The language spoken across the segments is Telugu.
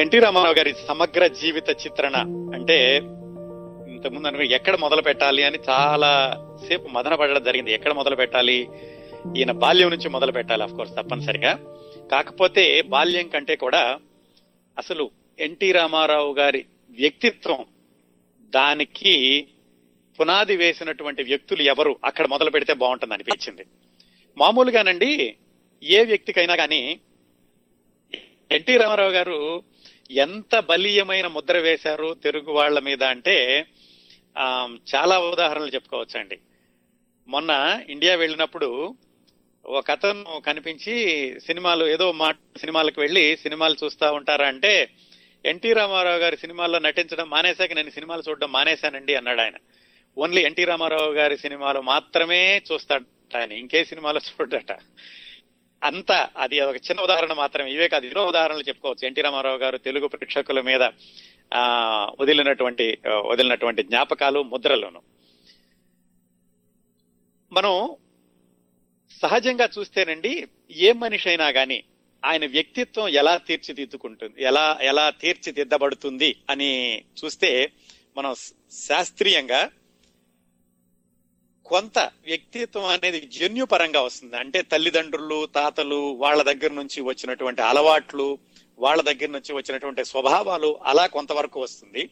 ఎన్టీ రామారావు గారి సమగ్ర జీవిత చిత్రణ అంటే ఇంతకుముందు అనుకో ఎక్కడ మొదలు పెట్టాలి అని చాలా సేపు మదన పడడం జరిగింది. ఎక్కడ మొదలు పెట్టాలి? ఈయన బాల్యం నుంచి మొదలు పెట్టాలి అఫ్ కోర్స్ తప్పనిసరిగా. కాకపోతే బాల్యం కంటే కూడా అసలు ఎన్టీ రామారావు గారి వ్యక్తిత్వం దానికి పునాది వేసినటువంటి వ్యక్తులు ఎవరు? అక్కడ మొదలు పెడితే బాగుంటుంది అనిపించింది. మామూలుగానండి ఏ వ్యక్తికైనా కానీ ఎన్టీ రామారావు గారు ఎంత బలీయమైన ముద్ర వేశారు తెలుగు వాళ్ళ మీద అంటే చాలా ఉదాహరణలు చెప్పుకోవచ్చండి. మొన్న ఇండియా వెళ్ళినప్పుడు ఒక అతను కనిపించి సినిమాలు ఏదో మా సినిమాలకు వెళ్ళి సినిమాలు చూస్తా ఉంటారా అంటే ఎన్టీ రామారావు గారి సినిమాల్లో నటించడం మానేశాక నేను సినిమాలు చూడడం మానేశానండి అన్నాడు ఆయన. ఓన్లీ ఎన్టీ రామారావు గారి సినిమాలు మాత్రమే చూస్తాడు ఆయన ఇంకే సినిమాలో చూడట అంత అది ఒక చిన్న ఉదాహరణ మాత్రమే. ఇవే కాదు ఎన్నో ఉదాహరణలు చెప్పుకోవచ్చు. ఎన్టీ రామారావు గారు తెలుగు ప్రేక్షకుల మీద ఆ వదిలినటువంటి వదిలినటువంటి జ్ఞాపకాలు ముద్రలను. మనం సహజంగా చూస్తేనండి ఏ మనిషి అయినా గాని ఆయన వ్యక్తిత్వం ఎలా తీర్చిదిద్దుకుంటుంది ఎలా ఎలా తీర్చిదిద్దబడుతుంది అని చూస్తే మనం శాస్త్రీయంగా కొంత వ్యక్తిత్వం అనేది జన్యుపరంగా వస్తుంది. అంటే తల్లిదండ్రులు తాతలు వాళ్ళ దగ్గర నుంచి వచ్చినటువంటి అలవాట్లు వాళ్ళ దగ్గర నుంచి వచ్చినటువంటి స్వభావాలు అలా కొంతవరకు వస్తుంది.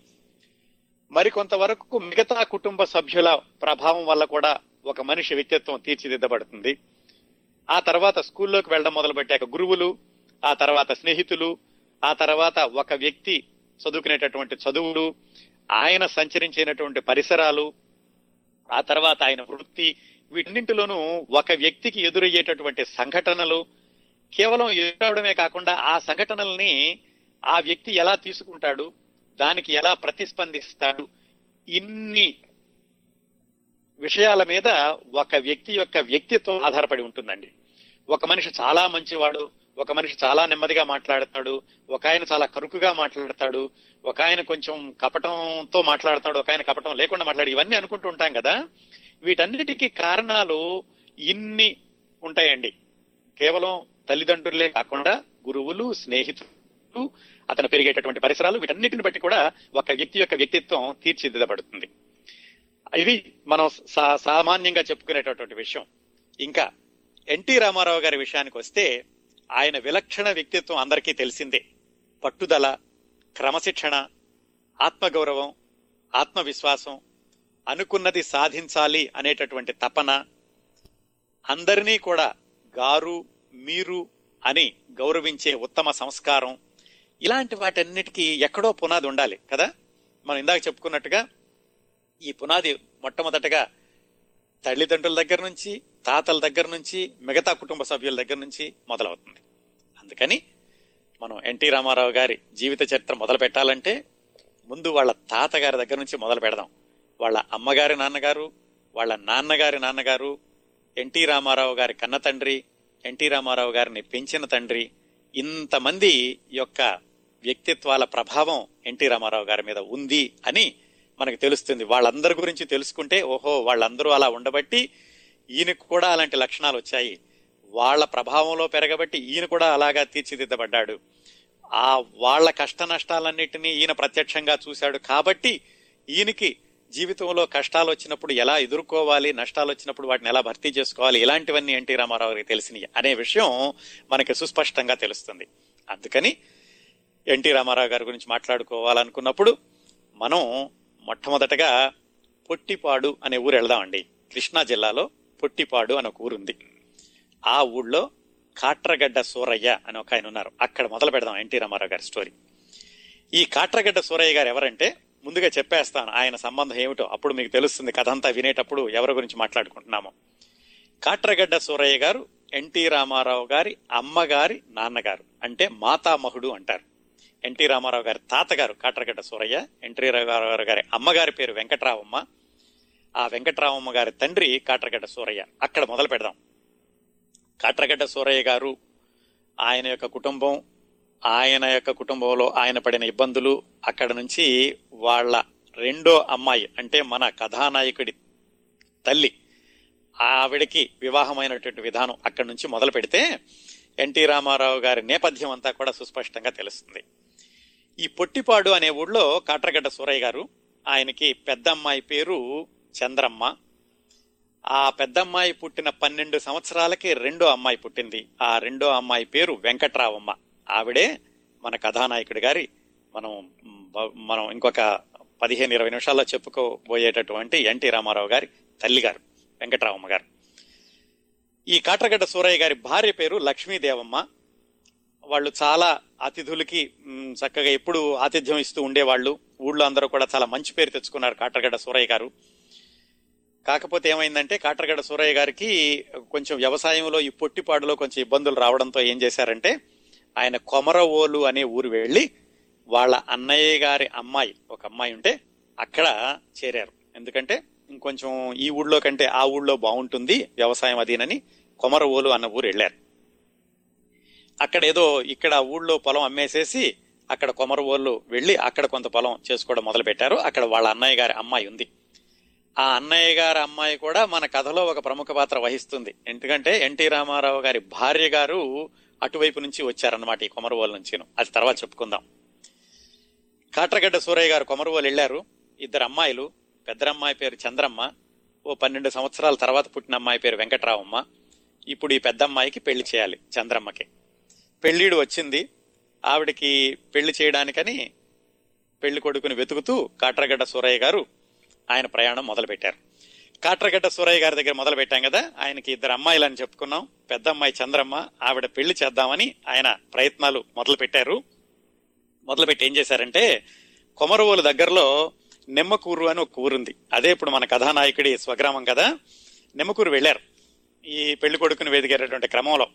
మరి కొంతవరకు మిగతా కుటుంబ సభ్యుల ప్రభావం వల్ల కూడా ఒక మనిషి వ్యక్తిత్వం తీర్చిదిద్దబడుతుంది. ఆ తర్వాత స్కూల్లోకి వెళ్ళడం మొదలుపెట్టాక గురువులు ఆ తర్వాత స్నేహితులు ఆ తర్వాత ఒక వ్యక్తి చదువుకునేటటువంటి చదువులు ఆయన సంచరించినటువంటి పరిసరాలు ఆ తర్వాత ఆయన వృత్తి వీటన్నింటిలోనూ ఒక వ్యక్తికి ఎదురయ్యేటటువంటి సంఘటనలు కేవలం ఎదురవడమే కాకుండా ఆ సంఘటనల్ని ఆ వ్యక్తి ఎలా తీసుకుంటాడు దానికి ఎలా ప్రతిస్పందిస్తాడు ఇన్ని విషయాల మీద ఒక వ్యక్తి యొక్క వ్యక్తిత్వం ఆధారపడి ఉంటుందండి. ఒక మనిషి చాలా మంచివాడు ఒక మనిషి చాలా నెమ్మదిగా మాట్లాడతాడు ఒక ఆయన చాలా కరుకుగా మాట్లాడతాడు ఒక ఆయన కొంచెం కపటంతో మాట్లాడతాడు ఒక ఆయన కపటం లేకుండా మాట్లాడు ఇవన్నీ అనుకుంటూ ఉంటాం కదా. వీటన్నిటికీ కారణాలు ఇన్ని ఉంటాయండి. కేవలం తల్లిదండ్రులే కాకుండా గురువులు స్నేహితులు అతను పెరిగేటటువంటి పరిసరాలు వీటన్నిటిని బట్టి కూడా ఒక వ్యక్తి యొక్క వ్యక్తిత్వం తీర్చిదిద్దబడుతుంది. ఇది మనం సా- సామాన్యంగా చెప్పుకునేటటువంటి విషయం. ఇంకా ఎన్టీ రామారావు గారి విషయానికి వస్తే ఆయన విలక్షణ వ్యక్తిత్వం అందరికీ తెలిసిందే. పట్టుదల క్రమశిక్షణ ఆత్మగౌరవం ఆత్మవిశ్వాసం అనుకున్నది సాధించాలి అనేటటువంటి తపన అందరినీ కూడా గారు మీరు అని గౌరవించే ఉత్తమ సంస్కారం ఇలాంటి వాటన్నిటికీ ఎక్కడో పునాది ఉండాలి కదా? మనం ఇందాక చెప్పుకున్నట్టుగా ఈ పునాది మొట్టమొదటగా తల్లిదండ్రుల దగ్గర నుంచి తాతల దగ్గర నుంచి మిగతా కుటుంబ సభ్యుల దగ్గర నుంచి మొదలవుతుంది. అందుకని మనం ఎన్టీ రామారావు గారి జీవిత చరిత్ర మొదలు పెట్టాలంటే ముందు వాళ్ళ తాతగారి దగ్గర నుంచి మొదలు పెడదాం. వాళ్ళ అమ్మగారి నాన్నగారు వాళ్ళ నాన్నగారి నాన్నగారు ఎన్టీ రామారావు గారి కన్న తండ్రి ఎన్టీ రామారావు గారిని పెంచిన తండ్రి ఇంతమంది యొక్క వ్యక్తిత్వాల ప్రభావం ఎన్టీ రామారావు గారి మీద ఉంది అని మనకు తెలుస్తుంది. వాళ్ళందరి గురించి తెలుసుకుంటే ఓహో వాళ్ళందరూ అలా ఉండబట్టి ఈయనకు కూడా అలాంటి లక్షణాలు వచ్చాయి. వాళ్ళ ప్రభావంలో పెరగబట్టి ఈయన కూడా అలాగా తీర్చిదిద్దబడ్డాడు. ఆ వాళ్ళ కష్ట నష్టాలన్నిటినీ ఈయన ప్రత్యక్షంగా చూశాడు. కాబట్టి ఈయనకి జీవితంలో కష్టాలు వచ్చినప్పుడు ఎలా ఎదుర్కోవాలి నష్టాలు వచ్చినప్పుడు వాటిని ఎలా భర్తీ చేసుకోవాలి ఇలాంటివన్నీ ఎన్టీ రామారావు గారికి తెలిసినవి అనే విషయం మనకి సుస్పష్టంగా తెలుస్తుంది. అందుకని ఎన్టీ రామారావు గారి గురించి మాట్లాడుకోవాలనుకున్నప్పుడు మనం మొట్టమొదటగా పొట్టిపాడు అనే ఊరు వెళదామండి. కృష్ణా జిల్లాలో పొట్టిపాడు అనే ఒక ఊరు ఉంది ఆ ఊళ్ళో కాట్రగడ్డ సూరయ్య అని ఒక ఆయన ఉన్నారు. అక్కడ మొదలు పెడదాం ఎన్టీ రామారావు గారి స్టోరీ. ఈ కాట్రగడ్డ సూరయ్య గారు ఎవరంటే ముందుగా చెప్పేస్తాను. ఆయన సంబంధం ఏమిటో అప్పుడు మీకు తెలుస్తుంది. కథ అంతా వినేటప్పుడు ఎవరి గురించి మాట్లాడుకుంటున్నామో. కాట్రగడ్డ సూరయ్య గారు ఎన్టీ రామారావు గారి అమ్మగారి నాన్నగారు అంటే మాతామహుడు అంటారు. ఎన్టీ రామారావు గారి తాతగారు కాట్రగడ్డ సూరయ్య ఎన్టీ రామారావు గారి అమ్మగారి పేరు వెంకట్రావమ్మ. ఆ వెంకట్రామమ్మ గారి తండ్రి కాట్రగడ్డ సూరయ్య. అక్కడ మొదలు పెడదాం. కాట్రగడ్డ సూరయ్య గారు ఆయన యొక్క కుటుంబం ఆయన యొక్క కుటుంబంలో ఆయన పడిన ఇబ్బందులు అక్కడ నుంచి వాళ్ళ రెండో అమ్మాయి అంటే మన కథానాయకుడి తల్లి ఆవిడకి వివాహమైనటువంటి విధానం అక్కడి నుంచి మొదలు పెడితే ఎన్టీ రామారావు గారి నేపథ్యం అంతా కూడా సుస్పష్టంగా తెలుస్తుంది. ఈ పొట్టిపాడు అనే ఊళ్ళో కాట్రగడ్డ సూరయ్య గారు ఆయనకి పెద్దమ్మాయి పేరు చంద్రమ్మ. ఆ పెద్దమ్మాయి పుట్టిన పన్నెండు సంవత్సరాలకి రెండో అమ్మాయి పుట్టింది. ఆ రెండో అమ్మాయి పేరు వెంకట్రావమ్మ. ఆవిడే మన కథానాయకుడి గారి మనం మనం ఇంకొక పదిహేను ఇరవై నిమిషాల్లో చెప్పుకోబోయేటటువంటి ఎన్టీ రామారావు గారి తల్లిగారు వెంకట్రావమ్మ గారు. ఈ కాట్రగడ్డ సూరయ్య గారి భార్య పేరు లక్ష్మీదేవమ్మ. వాళ్ళు చాలా అతిథులకి చక్కగా ఎప్పుడు ఆతిథ్యం ఇస్తూ ఉండేవాళ్ళు. ఊళ్ళో అందరూ కూడా చాలా మంచి పేరు తెచ్చుకున్నారు కాటర్గడ సూరయ్య గారు. కాకపోతే ఏమైందంటే కాటర్గడ సూరయ్య గారికి కొంచెం వ్యవసాయంలో ఈ పొట్టిపాడులో కొంచెం ఇబ్బందులు రావడంతో ఏం చేశారంటే ఆయన కొమరవోలు అనే ఊరు వెళ్ళి వాళ్ళ అన్నయ్య గారి అమ్మాయి ఒక అమ్మాయి ఉంటే అక్కడ చేరారు. ఎందుకంటే ఇంకొంచెం ఈ ఊళ్ళో కంటే ఆ ఊళ్ళో బాగుంటుంది వ్యవసాయం అదీనని కొమరవోలు అన్న ఊరు వెళ్ళారు. అక్కడ ఏదో ఇక్కడ ఊళ్ళో పొలం అమ్మేసేసి అక్కడ కొమరవోళ్ళు వెళ్ళి అక్కడ కొంత పొలం చేసుకోవడం మొదలు పెట్టారు అక్కడ వాళ్ళ అన్నయ్య గారి అమ్మాయి ఉంది. ఆ అన్నయ్య గారి అమ్మాయి కూడా మన కథలో ఒక ప్రముఖ పాత్ర వహిస్తుంది. ఎందుకంటే ఎన్టీ రామారావు గారి భార్య గారు అటువైపు నుంచి వచ్చారన్నమాట ఈ కొమరవోలు నుంచి అది తర్వాత చెప్పుకుందాం. కాట్రగడ్డ సూరయ్య గారు కొమరవోలు వెళ్ళారు. ఇద్దరు అమ్మాయిలు పెద్దరమ్మాయి పేరు చంద్రమ్మ ఓ పన్నెండు సంవత్సరాల తర్వాత పుట్టిన అమ్మాయి పేరు వెంకట్రావమ్మ. ఇప్పుడు ఈ పెద్ద అమ్మాయికి పెళ్ళి చేయాలి చంద్రమ్మకి. పెళ్ళిడు వచ్చింది. ఆవిడకి పెళ్ళి చేయడానికని పెళ్ళి కొడుకుని వెతుకుతూ కాట్రగడ్డ సూరయ్య గారు ఆయన ప్రయాణం మొదలుపెట్టారు. కాట్రగడ్డ సూరయ్య గారి దగ్గర మొదలు పెట్టాం కదా ఆయనకి ఇద్దరు అమ్మాయిలు అని చెప్పుకున్నాం. పెద్ద అమ్మాయి చంద్రమ్మ ఆవిడ పెళ్ళి చేద్దామని ఆయన ప్రయత్నాలు మొదలు పెట్టారు మొదలుపెట్టి ఏం చేశారంటే కొమరవోలు దగ్గరలో నిమ్మకూరు అని ఒక ఊరుంది. అదే ఇప్పుడు మన కథానాయకుడి స్వగ్రామం కదా నిమ్మకూరు వెళ్ళారు. ఈ పెళ్ళి కొడుకుని వెదిగేటటువంటి క్రమంలో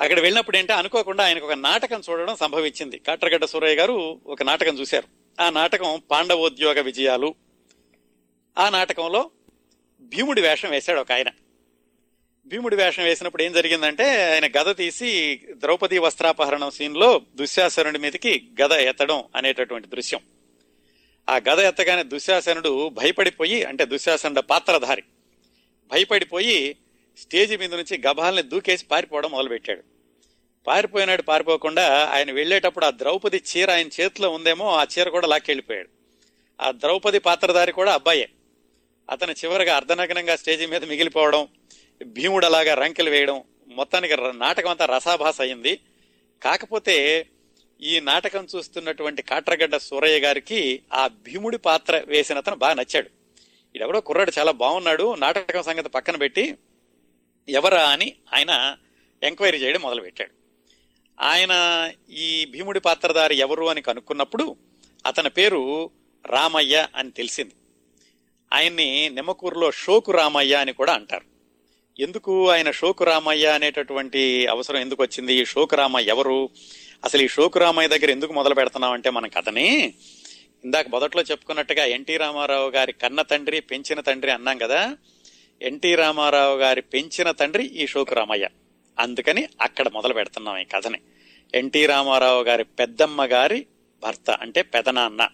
అక్కడ వెళ్ళినప్పుడు ఏంటో అనుకోకుండా ఆయనకు ఒక నాటకం చూడడం సంభవించింది. కాట్రగడ్డ సూరయ్య గారు ఒక నాటకం చూశారు. ఆ నాటకం పాండవోద్యోగ విజయాలు. ఆ నాటకంలో భీముడి వేషం వేశాడు ఒక ఆయన. భీముడి వేషం వేసినప్పుడు ఏం జరిగిందంటే ఆయన గద తీసి ద్రౌపది వస్త్రాపహరణం సీన్లో దుశ్శాసనుడి మీదకి గద ఎత్తడం అనేటటువంటి దృశ్యం. ఆ గద ఎత్తగానే దుశ్శాసనుడు భయపడిపోయి అంటే దుశ్శాసనుడు పాత్రధారి భయపడిపోయి స్టేజ్ మీద నుంచి గభాల్ని దూకేసి పారిపోవడం మొదలుపెట్టాడు. పారిపోయినాడు పారిపోకుండా ఆయన వెళ్ళేటప్పుడు ఆ ద్రౌపది చీర ఆయన చేతిలో ఉందేమో ఆ చీర కూడా లాక్కెళ్ళిపోయాడు. ఆ ద్రౌపది పాత్రధారి కూడా అబ్బాయే. అతను చివరిగా అర్ధనగ్నంగా స్టేజి మీద మిగిలిపోవడం భీముడు అలాగా రంకెలు వేయడం మొత్తానికి నాటకం అంతా రసాభాస అయింది. కాకపోతే ఈ నాటకం చూస్తున్నటువంటి కాట్రగడ్డ సూరయ్య గారికి ఆ భీముడి పాత్ర వేసిన అతను బాగా నచ్చాడు. ఇడెవడో కుర్రాడు చాలా బాగున్నాడు నాటకం సంగతి పక్కన పెట్టి ఎవరా అని ఆయన ఎంక్వైరీ చేయడం మొదలుపెట్టాడు. ఆయన ఈ భీముడి పాత్రధారి ఎవరు అని కనుక్కున్నప్పుడు అతని పేరు రామయ్య అని తెలిసింది. ఆయన్ని నిమ్మకూరులో షోకు రామయ్య అని కూడా అంటారు. ఎందుకు ఆయన షోకు రామయ్య అనేటటువంటి అవసరం ఎందుకు వచ్చింది? ఈ షోకు రామయ్య ఎవరు? అసలు ఈ షోకు రామయ్య దగ్గర ఎందుకు మొదలు పెడుతున్నాం అంటే మన కథని ఇందాక మొదట్లో చెప్పుకున్నట్టుగా ఎన్టీ రామారావు గారి కన్న తండ్రి పెంచిన తండ్రి అన్నాం కదా. ఎన్టీ రామారావు గారి పెంచిన తండ్రి ఈ షోకు రామయ్య. అందుకని అక్కడ మొదలు పెడుతున్నాం ఈ కథని. ఎన్టీ రామారావు గారి పెద్దమ్మ గారి భర్త అంటే పెదనాన్న.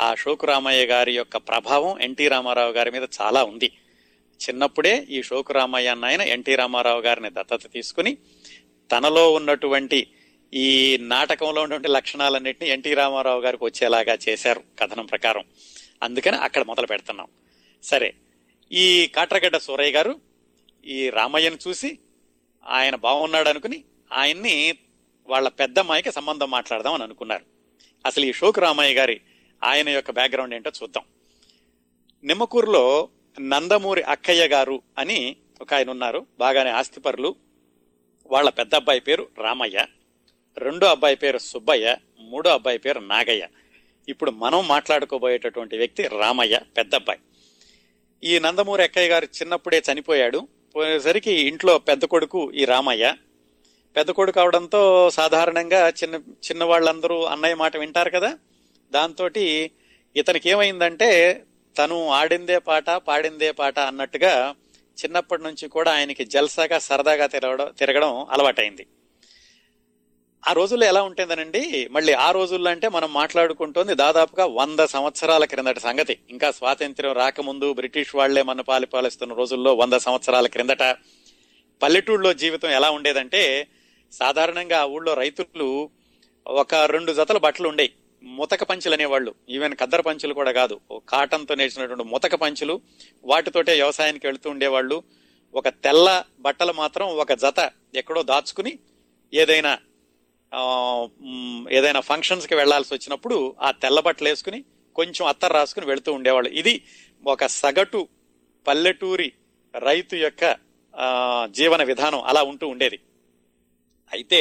ఆ షోకు రామయ్య గారి యొక్క ప్రభావం ఎన్టీ రామారావు గారి మీద చాలా ఉంది. చిన్నప్పుడే ఈ షోకు రామయ్య అన్న ఆయన ఎన్టీ రామారావు గారిని దత్తత తీసుకుని తనలో ఉన్నటువంటి ఈ నాటకంలో ఉన్నటువంటి లక్షణాలన్నింటినీ ఎన్టీ రామారావు గారికి వచ్చేలాగా చేశారు కథనం ప్రకారం. అందుకని అక్కడ మొదలు పెడుతున్నాం. సరే ఈ కాట్రగడ్డ సూరయ్య గారు ఈ రామయ్యను చూసి ఆయన బాగున్నాడు అనుకుని ఆయన్ని వాళ్ళ పెద్దమ్మాయికి సంబంధం మాట్లాడదాం అని అనుకున్నారు. అసలు ఈ షోకు రామయ్య గారి ఆయన యొక్క బ్యాక్గ్రౌండ్ ఏంటో చూద్దాం. నిమ్మకూరులో నందమూరి అక్కయ్య గారు అని ఒక ఆయన ఉన్నారు. బాగానే ఆస్తిపరులు. వాళ్ళ పెద్ద అబ్బాయి పేరు రామయ్య. రెండో అబ్బాయి పేరు సుబ్బయ్య. మూడో అబ్బాయి పేరు నాగయ్య. ఇప్పుడు మనం మాట్లాడుకోబోయేటటువంటి వ్యక్తి రామయ్య పెద్ద అబ్బాయి. ఈ నందమూరి అక్కయ్య గారు చిన్నప్పుడే చనిపోయాడు. పోయేసరికి ఇంట్లో పెద్ద కొడుకు ఈ రామయ్య. పెద్ద కొడుకు అవడంతో సాధారణంగా చిన్న చిన్న వాళ్ళందరూ అన్నయ్య మాట వింటారు కదా. దాంతో ఇతనికి ఏమైందంటే తను ఆడిందే పాట పాడిందే పాట అన్నట్టుగా చిన్నప్పటి నుంచి కూడా ఆయనకి జల్సాగా సరదాగా తిరగడం తిరగడం అలవాటైంది. ఆ రోజుల్లో ఎలా ఉంటుందనండి? మళ్ళీ ఆ రోజుల్లో అంటే మనం మాట్లాడుకుంటోంది దాదాపుగా వంద సంవత్సరాల క్రిందట సంగతి. ఇంకా స్వాతంత్ర్యం రాకముందు బ్రిటిష్ వాళ్ళే మన పాలిపాలిస్తున్న రోజుల్లో వంద సంవత్సరాల క్రిందట పల్లెటూళ్ళలో జీవితం ఎలా ఉండేదంటే సాధారణంగా ఆ ఊళ్ళో రైతులు ఒక రెండు జతల బట్టలు ఉండేవి ముతక పంచులు అనేవాళ్ళు. ఈవెన్ కద్దర పంచులు కూడా కాదు. కాటన్తో నేర్చినటువంటి ముతక పంచులు. వాటితోటే వ్యవసాయానికి వెళుతూ ఉండేవాళ్ళు. ఒక తెల్ల బట్టలు మాత్రం ఒక జత ఎక్కడో దాచుకుని ఏదైనా ఏదైనా ఫంక్షన్స్కి వెళ్ళాల్సి వచ్చినప్పుడు ఆ తెల్ల బట్టలు వేసుకుని కొంచెం అత్తర్ రాసుకుని వెళుతూ ఉండేవాళ్ళు. ఇది ఒక సగటు పల్లెటూరి రైతు యొక్క జీవన విధానం అలా ఉంటూ ఉండేది. అయితే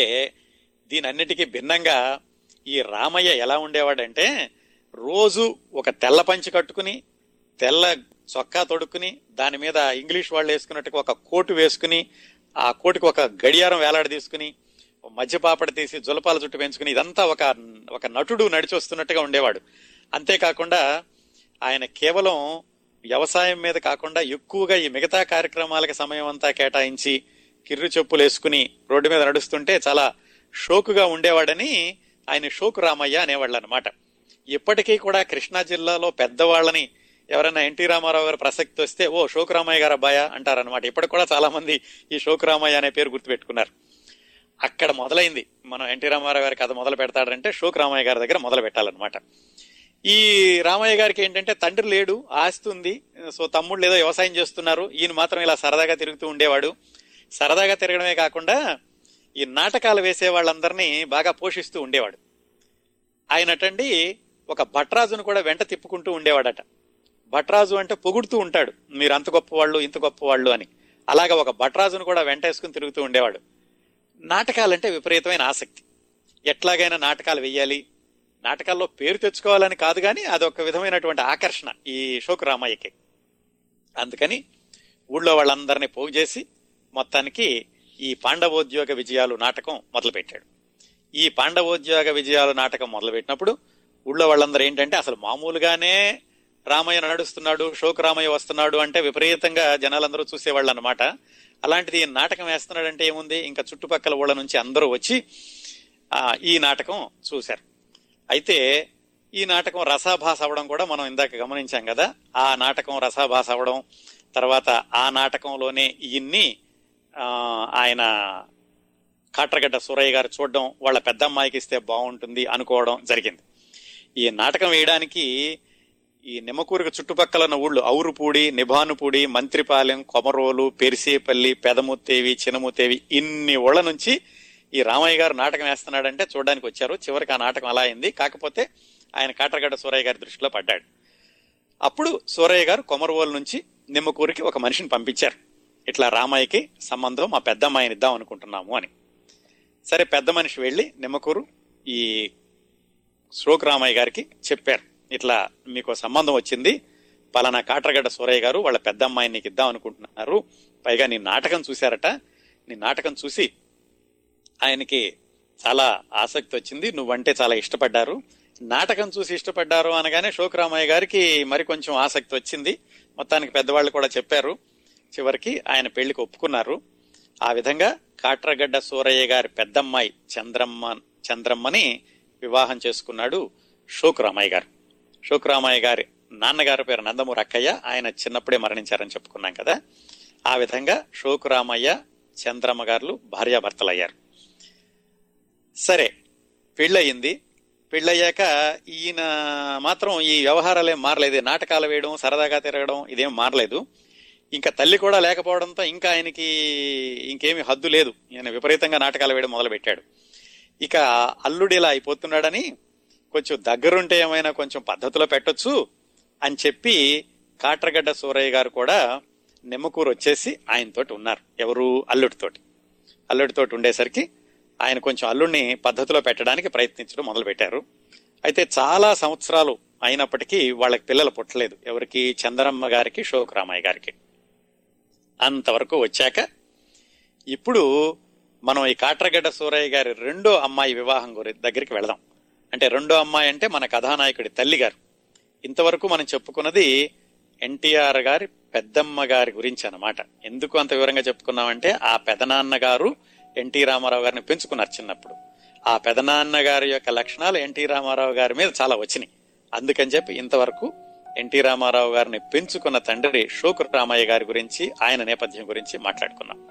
దీనన్నిటికీ భిన్నంగా ఈ రామయ్య ఎలా ఉండేవాడంటే రోజు ఒక తెల్ల పంచి కట్టుకుని తెల్ల చొక్కా తొడుక్కుని దాని మీద ఇంగ్లీష్ వాళ్ళు వేసుకున్నట్టుగా ఒక కోటు వేసుకుని ఆ కోటుకి ఒక గడియారం వేలాడ తీసుకుని మధ్యపాపడ తీసి జులపాల జుట్టు పెంచుకుని ఇదంతా ఒక ఒక నటుడు నడిచి వస్తున్నట్టుగా ఉండేవాడు. అంతేకాకుండా ఆయన కేవలం వ్యవసాయం మీద కాకుండా ఎక్కువగా ఈ మిగతా కార్యక్రమాలకు సమయం అంతా కేటాయించి కిర్రు చెప్పులు వేసుకుని రోడ్డు మీద నడుస్తుంటే చాలా షోకుగా ఉండేవాడని ఆయన షోకు రామయ్య అనేవాళ్ళు అనమాట ఇప్పటికీ కూడా కృష్ణా జిల్లాలో పెద్దవాళ్ళని ఎవరైనా ఎన్టీ రామారావు గారి ప్రసక్తి వస్తే ఓ షోకు రామయ్య గారు అబ్బాయా అంటారనమాట ఇప్పటికి కూడా చాలా మంది ఈ షోకు రామయ్య అనే పేరు గుర్తుపెట్టుకున్నారు. అక్కడ మొదలైంది. మనం ఎన్టీ రామారావు గారి కథ మొదలు పెడతాడంటే షోక్ రామయ్య గారి దగ్గర మొదలు పెట్టాలన్నమాట. ఈ రామయ్య గారికి ఏంటంటే తండ్రి లేడు ఆస్తి ఉంది. సో తమ్ముళ్ళు ఏదో వ్యవసాయం చేస్తున్నారు. ఈయన మాత్రం ఇలా సరదాగా తిరుగుతూ ఉండేవాడు. సరదాగా తిరగడమే కాకుండా ఈ నాటకాలు వేసే వాళ్ళందరినీ బాగా పోషిస్తూ ఉండేవాడు. ఆయనటండి ఒక భట్రాజును కూడా వెంట తిప్పుకుంటూ ఉండేవాడట. భట్రాజు అంటే పొగుడుతూ ఉంటాడు. మీరు అంత గొప్పవాళ్ళు ఇంత గొప్పవాళ్ళు అని. అలాగా ఒక భట్రాజును కూడా వెంట వేసుకుని తిరుగుతూ ఉండేవాడు. నాటకాలంటే విపరీతమైన ఆసక్తి. ఎట్లాగైనా నాటకాలు వెయ్యాలి. నాటకాల్లో పేరు తెచ్చుకోవాలని కాదు కానీ అదొక విధమైనటువంటి ఆకర్షణ ఈ షోకు రామయ్యకి అందుకని ఊళ్ళో వాళ్ళందరినీ పోగు చేసి మొత్తానికి ఈ పాండవోద్యోగ విజయాలు నాటకం మొదలుపెట్టాడు. ఈ పాండవోద్యోగ విజయాలు నాటకం మొదలుపెట్టినప్పుడు ఊళ్ళో వాళ్ళందరూ ఏంటంటే అసలు మామూలుగానే రామయ్య నడుస్తున్నాడు షోక్ రామయ్య వస్తున్నాడు అంటే విపరీతంగా జనాలందరూ చూసేవాళ్ళు అనమాట అలాంటిది నాటకం వేస్తున్నాడంటే ఏముంది? ఇంకా చుట్టుపక్కల ఊళ్ళ నుంచి అందరూ వచ్చి ఈ నాటకం చూశారు. అయితే ఈ నాటకం రసాభాస అవడం కూడా మనం ఇందాక గమనించాం కదా. ఆ నాటకం రసాభాస అవడం తర్వాత ఆ నాటకంలోనే ఈయన్ని ఆయన కాట్రగడ్డ సూరయ్య గారు చూడడం వాళ్ళ పెద్దమ్మాయికి ఇస్తే బాగుంటుంది అనుకోవడం జరిగింది. ఈ నాటకం వేయడానికి ఈ నిమ్మకూరుకు చుట్టుపక్కల ఉన్న ఊళ్ళు ఔరుపూడి నిభానుపూడి మంత్రిపాలెం కొమరోలు పెరిసేపల్లి పెదముత్తేవి చినముత్తేవి ఇన్ని ఊళ్ళ నుంచి ఈ రామయ్య గారు నాటకం వేస్తున్నాడంటే చూడడానికి వచ్చారు. చివరికి ఆ నాటకం అలా అయింది. కాకపోతే ఆయన కాటరగడ్డ సూరయ్య గారి దృష్టిలో పడ్డాడు. అప్పుడు సూరయ్య గారు కొమరవోలు నుంచి నిమ్మకూరికి ఒక మనిషిని పంపించారు. ఇట్లా రామయ్యకి సంబంధం మా పెద్దమ్మాయిని ఇద్దాం అనుకుంటున్నాము అని. సరే పెద్ద మనిషి వెళ్ళి నిమ్మకూరు ఈ శ్లోక్ రామయ్య గారికి చెప్పారు. ఇట్లా మీకు సంబంధం వచ్చింది. పలానా కాట్రగడ్డ సూరయ్య గారు వాళ్ళ పెద్ద అమ్మాయిని నీకు ఇద్దాం అనుకుంటున్నారు. పైగా నీ నాటకం చూశారట. నీ నాటకం చూసి ఆయనకి చాలా ఆసక్తి వచ్చింది. నువ్వంటే చాలా ఇష్టపడ్డారు. నాటకం చూసి ఇష్టపడ్డారు అనగానే శోకరామయ్య గారికి మరి కొంచెం ఆసక్తి వచ్చింది. మొత్తానికి పెద్దవాళ్ళు కూడా చెప్పారు. చివరికి ఆయన పెళ్ళికి ఒప్పుకున్నారు. ఆ విధంగా కాట్రగడ్డ సూరయ్య గారి పెద్దమ్మాయి చంద్రమ్మ చంద్రమ్మని వివాహం చేసుకున్నాడు శోకరామయ్య గారు. శుక్రామయ్య గారి నాన్నగారి పేరు నందమూరి అక్కయ్య. ఆయన చిన్నప్పుడే మరణించారని చెప్పుకున్నాం కదా. ఆ విధంగా శోకురామయ్య చంద్రమ్మ గారు భార్యాభర్తలయ్యారు. సరే పెళ్ళయింది. పెళ్ళయ్యాక ఈయన మాత్రం ఈ వ్యవహారాలేం మారలేదు. నాటకాలు వేయడం సరదాగా తిరగడం ఇదేం మారలేదు. ఇంకా తల్లి కూడా లేకపోవడంతో ఇంకా ఆయనకి ఇంకేమి హద్దు లేదు. ఈయన విపరీతంగా నాటకాలు వేయడం మొదలుపెట్టాడు. ఇక అల్లుడు ఇలా అయిపోతున్నాడని కొంచెం దగ్గరుంటే ఏమైనా కొంచెం పద్ధతిలో పెట్టొచ్చు అని చెప్పి కాట్రగడ్డ సూరయ్య గారు కూడా నిమ్మకూరు వచ్చేసి ఆయనతోటి ఉన్నారు. ఎవరు? అల్లుడితోటి. అల్లుడితోటి ఉండేసరికి ఆయన కొంచెం అల్లుడిని పద్ధతిలో పెట్టడానికి ప్రయత్నించడం మొదలు పెట్టారు అయితే చాలా సంవత్సరాలు అయినప్పటికీ వాళ్ళకి పిల్లలు పుట్టలేదు. ఎవరికి? చందరమ్మ గారికి షోక్ రామయ్య గారికి. అంతవరకు వచ్చాక ఇప్పుడు మనం ఈ కాట్రగడ్డ సూరయ్య గారి రెండో అమ్మాయి వివాహం గురి దగ్గరికి వెళదాం. అంటే రెండో అమ్మాయి అంటే మన కథానాయకుడి తల్లి గారు. ఇంతవరకు మనం చెప్పుకున్నది ఎన్టీఆర్ గారి పెద్దమ్మ గారి గురించి అన్నమాట. ఎందుకు అంత వివరంగా చెప్పుకున్నామంటే ఆ పెదనాన్న గారు ఎన్టీ రామారావు గారిని పెంచుకున్నారు చిన్నప్పుడు. ఆ పెదనాన్న గారి యొక్క లక్షణాలు ఎన్టీ రామారావు గారి మీద చాలా వచ్చినాయి. అందుకని చెప్పి ఇంతవరకు ఎన్టీ రామారావు గారిని పెంచుకున్న తండ్రి షోకు రామయ్య గారి గురించి ఆయన నేపథ్యం గురించి మాట్లాడుకున్నాం